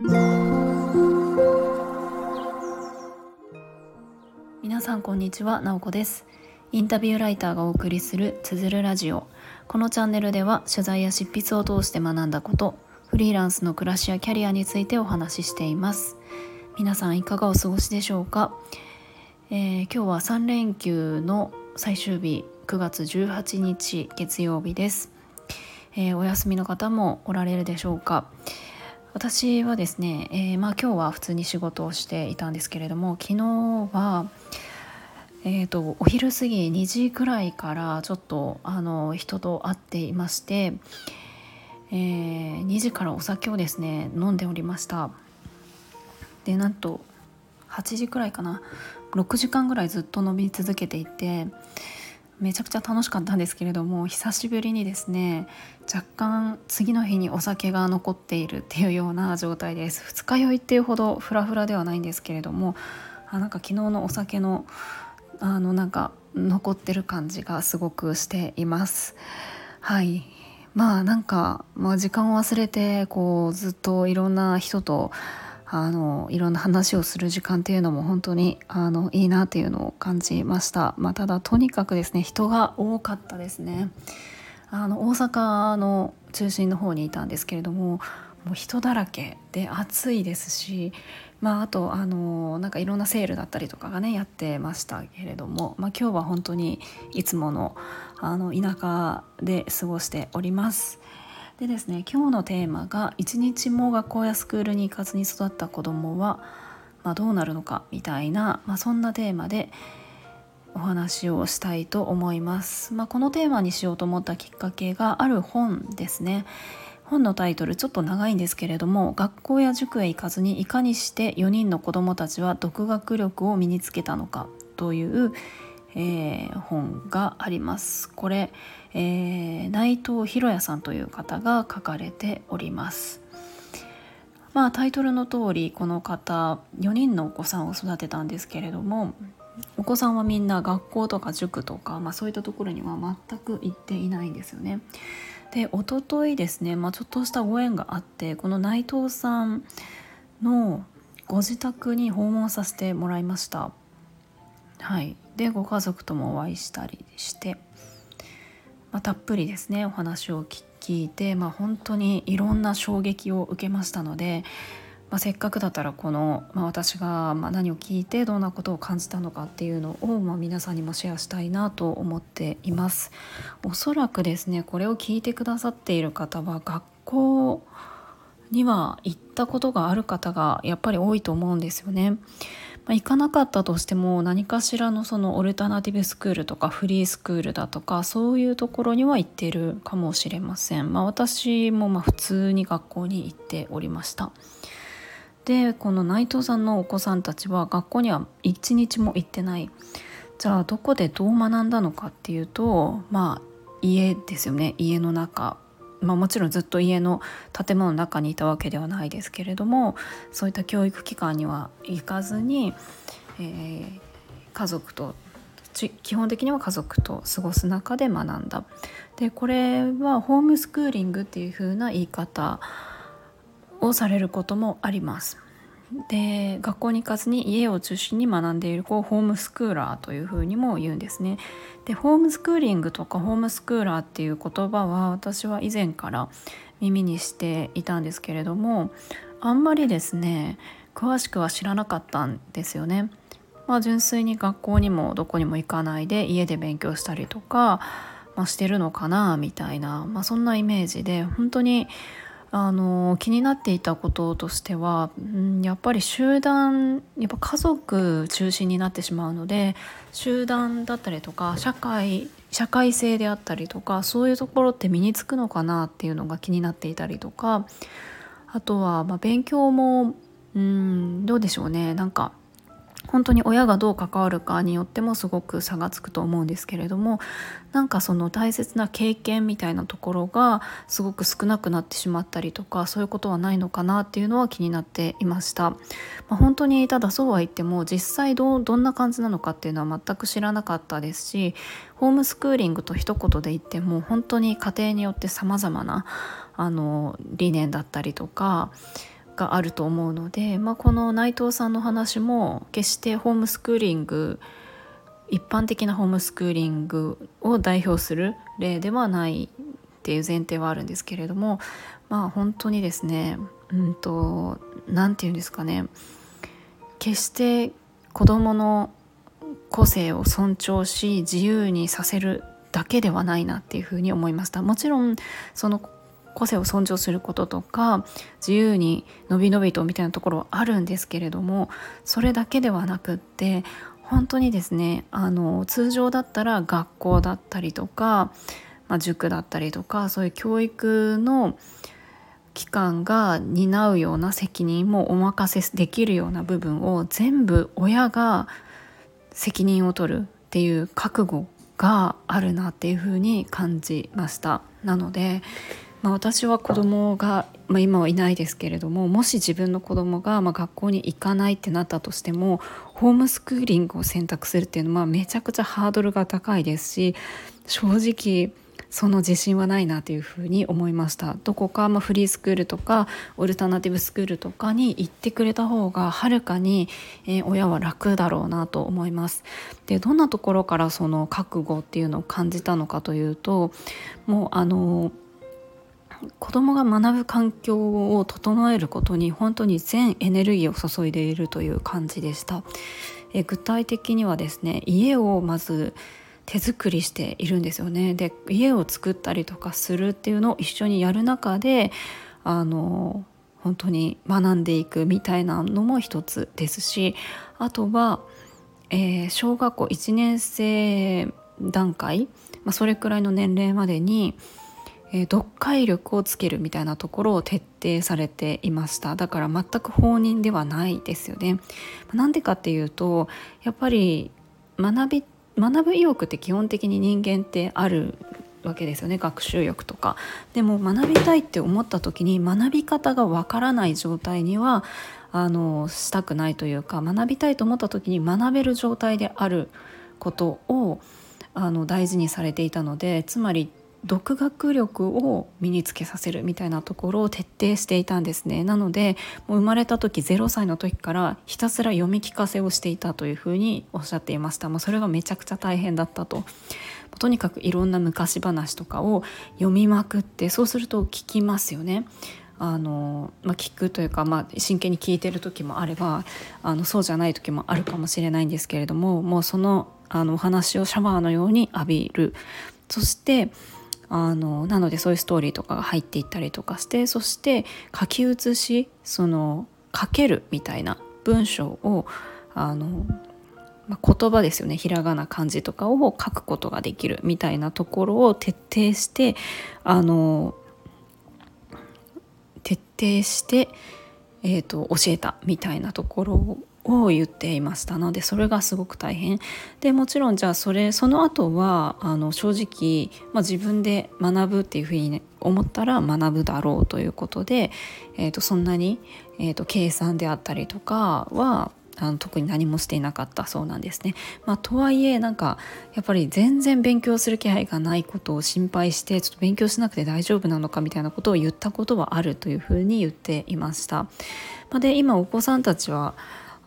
皆さんこんにちは、なおこです。インタビューライターがお送りするつづるラジオ。このチャンネルでは取材や執筆を通して学んだことフリーランスの暮らしやキャリアについてお話ししています。皆さんいかがお過ごしでしょうか、えー、今日は3連休の最終日9月18日月曜日です、えー、お休みの方もおられるでしょうか？私はですね、えー、まあ、今日は普通に仕事をしていたんですけれども昨日は、えーと、お昼過ぎ2時くらいからちょっとあの人と会っていまして、えー、2時からお酒をですね飲んでおりました。でなんと8時くらいかな？6時間ぐらいずっと飲み続けていてめちゃくちゃ楽しかったんですけれども久しぶりにですね若干次の日にお酒が残っているっていうような状態です。二日酔いっていうほどフラフラではないんですけれどもあなんか昨日のお酒のあのなんか残ってる感じがすごくしています。はい。まあなんか、まあ、時間を忘れてこうずっといろんな人とあのいろんな話をする時間っていうのも本当にあのいいなっていうのを感じました、まあ、ただとにかくですね人が多かったですねあの大阪の中心の方にいたんですけれどももう人だらけで暑いですしまあ、あとあのなんかいろんなセールだったりとかがねやってましたけれども、まあ、今日は本当にいつものあの田舎で過ごしております。でですね今日のテーマが「一日も学校やスクールに行かずに育った子どもは、まあ、どうなるのか」みたいな、まあ、そんなテーマでお話をしたいと思います。まあ、このテーマにしようと思ったきっかけがある本ですね。本のタイトルちょっと長いんですけれども学校や塾へ行かずにいかにして4人の子どもたちは独学力を身につけたのかという、えー、本があります。これ、えー、内藤博也さんという方が書かれております。まあタイトルの通りこの方4人のお子さんを育てたんですけれどもお子さんはみんな学校とか塾とか、まあ、そういったところには全く行っていないんですよね。で一昨日ですね、まあ、ちょっとしたご縁があってこの内藤さんのご自宅に訪問させてもらいました。はい、でご家族ともお会いしたりして、まあ、たっぷりですねお話を聞いて、まあ、本当にいろんな衝撃を受けましたので、まあ、せっかくだったらこの、まあ、私がま何を聞いてどんなことを感じたのかっていうのを、ま皆さんにもシェアしたいなと思っていますおそらくですねこれを聞いてくださっている方は学校には行ったことがある方がやっぱり多いと思うんですよね。まあ、行かなかったとしても何かしらのそのオルタナティブスクールとかフリースクールだとかそういうところには行ってるかもしれません。まあ、私もま普通に学校に行っておりました。でこの内藤さんのお子さんたちは学校には一日も行ってないじゃあどこでどう学んだのかっていうとまあ家ですよね家の中まあ、もちろんずっと家の建物の中にいたわけではないですけれどもそういった教育機関には行かずに、えー、家族と基本的には家族と過ごす中で学んだ。でこれはホームスクーリングっていう風な言い方をされることもあります。で学校に行かずに家を中心に学んでいる子をホームスクーラーというふうにも言うんですね。でホームスクーリングとかホームスクーラーっていう言葉は私は以前から耳にしていたんですけれどもあんまりですね詳しくは知らなかったんですよね。まあ、純粋に学校にもどこにも行かないで家で勉強したりとか、まあ、してるのかなみたいな、まあ、そんなイメージで本当にあの気になっていたこととしては、うん、やっぱり集団やっぱ家族中心になってしまうので集団だったりとか社会社会性であったりとかそういうところって身につくのかなっていうのが気になっていたりとかあとはま勉強もうんどうでしょうね。なんか本当に親がどう関わるかによってもすごく差がつくと思うんですけれどもなんかその大切な経験みたいなところがすごく少なくなってしまったりとかそういうことはないのかなっていうのは気になっていました、まあ、本当にただそうは言っても実際どんな感じなのかっていうのは全く知らなかったですしホームスクーリングと一言で言っても本当に家庭によって様々なあの理念だったりとかがあると思うので、まあ、この内藤さんの話も決してホームスクーリング一般的なホームスクーリングを代表する例ではないっていう前提はあるんですけれどもまあ本当にですねうんと何て言うんですかね。決して子どもの個性を尊重し自由にさせるだけではないなっていうふうに思いました。もちろんその個性を尊重することとか自由にのびのびとみたいなところはあるんですけれどもそれだけではなくって本当にですねあの通常だったら学校だったりとか、まあ、塾だったりとかそういう教育の機関が担うような責任もお任せできるような部分を全部親が責任を取るっていう覚悟があるなっていうふうに感じました。なので、まあ、私は子供が、まあ、今はいないですけれどももし自分の子供がま学校に行かないってなったとしてもホームスクーリングを選択するっていうのはめちゃくちゃハードルが高いですし正直その自信はないなというふうに思いました。どこかまフリースクールとかオルタナティブスクールとかに行ってくれた方がはるかに、親は楽だろうなと思います。でどんなところからその覚悟っていうのを感じたのかというともうあの子供が学ぶ環境を整えることに本当に全エネルギーを注いでいるという感じでしたえ具体的にはですね家をまず手作りしているんですよね。で家を作ったりとかするっていうのを一緒にやる中であの本当に学んでいくみたいなのも一つですしあとは、えー、小学校1年生段階、まあ、それくらいの年齢までに、えー、読解力をつけるみたいなところを徹底されていました。だから全く放任ではないですよね。なんでかっていうとやっぱり学び学ぶ意欲って基本的に人間ってあるわけですよね。学習欲とか。でも学びたいって思った時に学び方がわからない状態にはあのしたくないというか学びたいと思った時に学べる状態であることをあの大事にされていたのでつまり独学力を身につけさせるみたいなところを徹底していたんですね。なのでもう生まれた時0歳の時からひたすら読み聞かせをしていたというふうにおっしゃっていました。もうそれがめちゃくちゃ大変だったと。とにかくいろんな昔話とかを読みまくってそうすると聞きますよね。あの、まあ、聞くというか、まあ、真剣に聞いてる時もあればあのそうじゃない時もあるかもしれないんですけれどももうそのあのお話をシャワーのように浴びる。そしてあのなのでそういうストーリーとかが入っていったりとかしてそして書き写しその書けるみたいな文章をあの、まあ、言葉ですよね。ひらがな漢字とかを書くことができるみたいなところを徹底してあの徹底して、えーと教えたみたいなところを言っていましたのでそれがすごく大変でもちろんじゃあそれその後はあの正直、まあ、自分で学ぶっていうふうに、ね、思ったら学ぶだろうということで、えー、とそんなに、えー、と計算であったりとかはあの特に何もしていなかったそうなんですね。まあ、とはいえなんかやっぱり全然勉強する気配がないことを心配してちょっと勉強しなくて大丈夫なのかみたいなことを言ったことはあるというふうに言っていました。まあ、で今お子さんたちは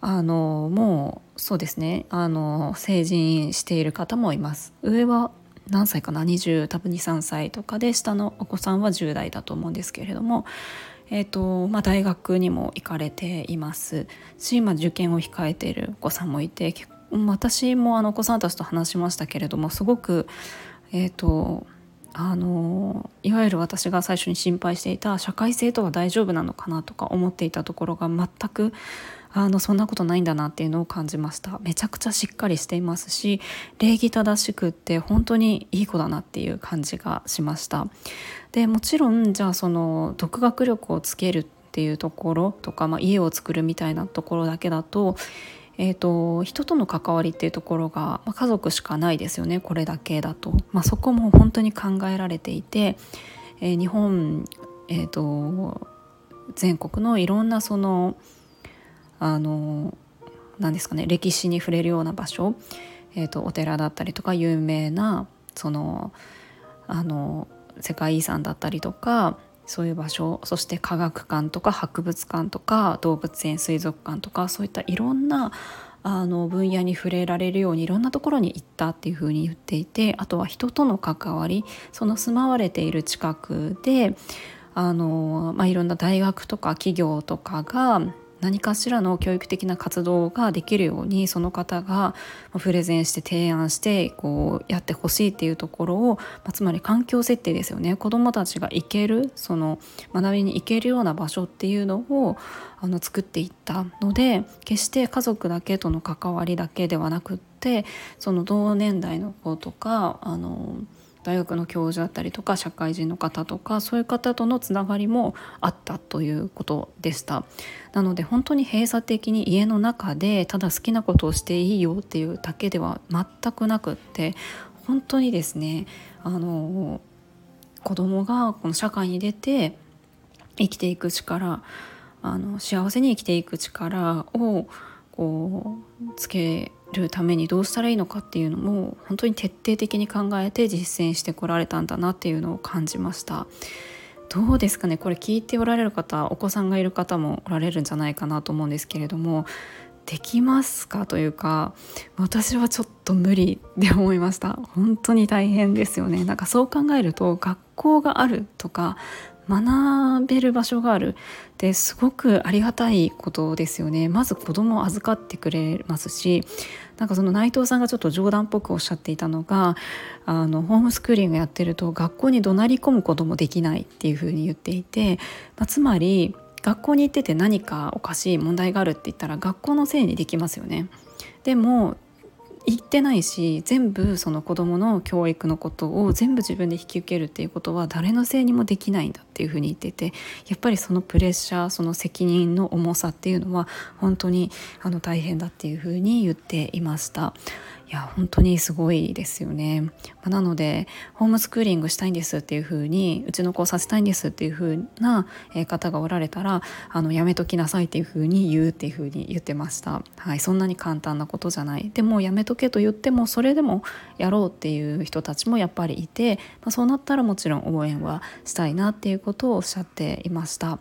あのもうそうですね。あの成人している方もいます。上は何歳かな？20多分23歳とかで下のお子さんは10代だと思うんですけれども、えーとまあ、大学にも行かれています。し今受験を控えているお子さんもいて私もあのお子さんたちと話しましたけれどもすごくえっ、ー、とあのいわゆる私が最初に心配していた社会性とは大丈夫なのかなとか思っていたところが全くあのそんなことないんだなっていうのを感じました。めちゃくちゃしっかりしていますし礼儀正しくって本当にいい子だなっていう感じがしました。でもちろんじゃあその独学力をつけるっていうところとか、まあ、家を作るみたいなところだけだとえーと、人との関わりっていうところが、まあ、家族しかないですよねこれだけだと、まあ、そこも本当に考えられていて、えー、日本、えーと全国のいろんなそのあの何ですかね歴史に触れるような場所、えーと、お寺だったりとか有名なそのあの世界遺産だったりとかそういう場所そして科学館とか博物館とか動物園水族館とかそういったいろんなあの分野に触れられるようにいろんなところに行ったっていうふうに言っていてあとは人との関わりその住まわれている近くであの、まあ、いろんな大学とか企業とかが何かしらの教育的な活動ができるようにその方がプレゼンして提案してこうやってほしいっていうところを、ま、つまり環境設定ですよね。子どもたちが行けるその学びに行けるような場所っていうのをあの作っていったので決して家族だけとの関わりだけではなくってその同年代の子とかあの大学の教授だったりとか社会人の方とかそういう方とのつながりもあったということでした。なので本当に閉鎖的に家の中でただ好きなことをしていいよっていうだけでは全くなくって本当にですねあの子供がこの社会に出て生きていく力あの幸せに生きていく力をこうつけるためにどうしたらいいのかっていうのも本当に徹底的に考えて実践してこられたんだなっていうのを感じました。どうですかね？これ聞いておられる方お子さんがいる方もおられるんじゃないかなと思うんですけれどもできますかというか私はちょっと無理って思いました。本当に大変ですよね。なんかそう考えると学校があるとか学べる場所があるってすごくありがたいことですよねまず子供を預かってくれますしなんかその内藤さんがちょっと冗談っぽくおっしゃっていたのがあのホームスクーリングやってると学校に怒鳴り込むこともできないっていうふうに言っていて、まあ、つまり学校に行ってて何かおかしい問題があるって言ったら学校のせいにできますよね。でも言ってないし全部その子どもの教育のことを全部自分で引き受けるっていうことは誰のせいにもできないんだっていうふうに言っててやっぱりそのプレッシャーその責任の重さっていうのは本当にあの大変だっていうふうに言っていました。いや本当にすごいですよね、まあ、なのでホームスクーリングしたいんですっていう風にうちの子をさせたいんですっていう風な方がおられたらあのやめときなさいっていう風に言うっていう風に言ってました。はいそんなに簡単なことじゃない。でもやめとけと言ってもそれでもやろうっていう人たちもやっぱりいて、まあ、そうなったらもちろん応援はしたいなっていうことをおっしゃっていました、まあ、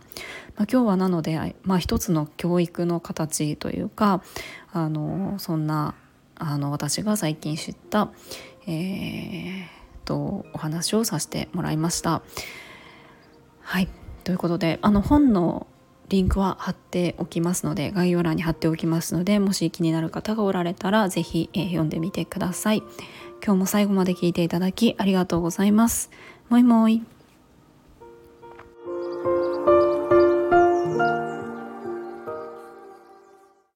今日はなので、まあ、一つの教育の形というかあのそんなあの私が最近知った、えー、とお話をさせてもらいました。はいということであの本のリンクは貼っておきますので概要欄に貼っておきますのでもし気になる方がおられたら是非、えー、読んでみてください。今日も最後まで聞いていただきありがとうございます。もいもい。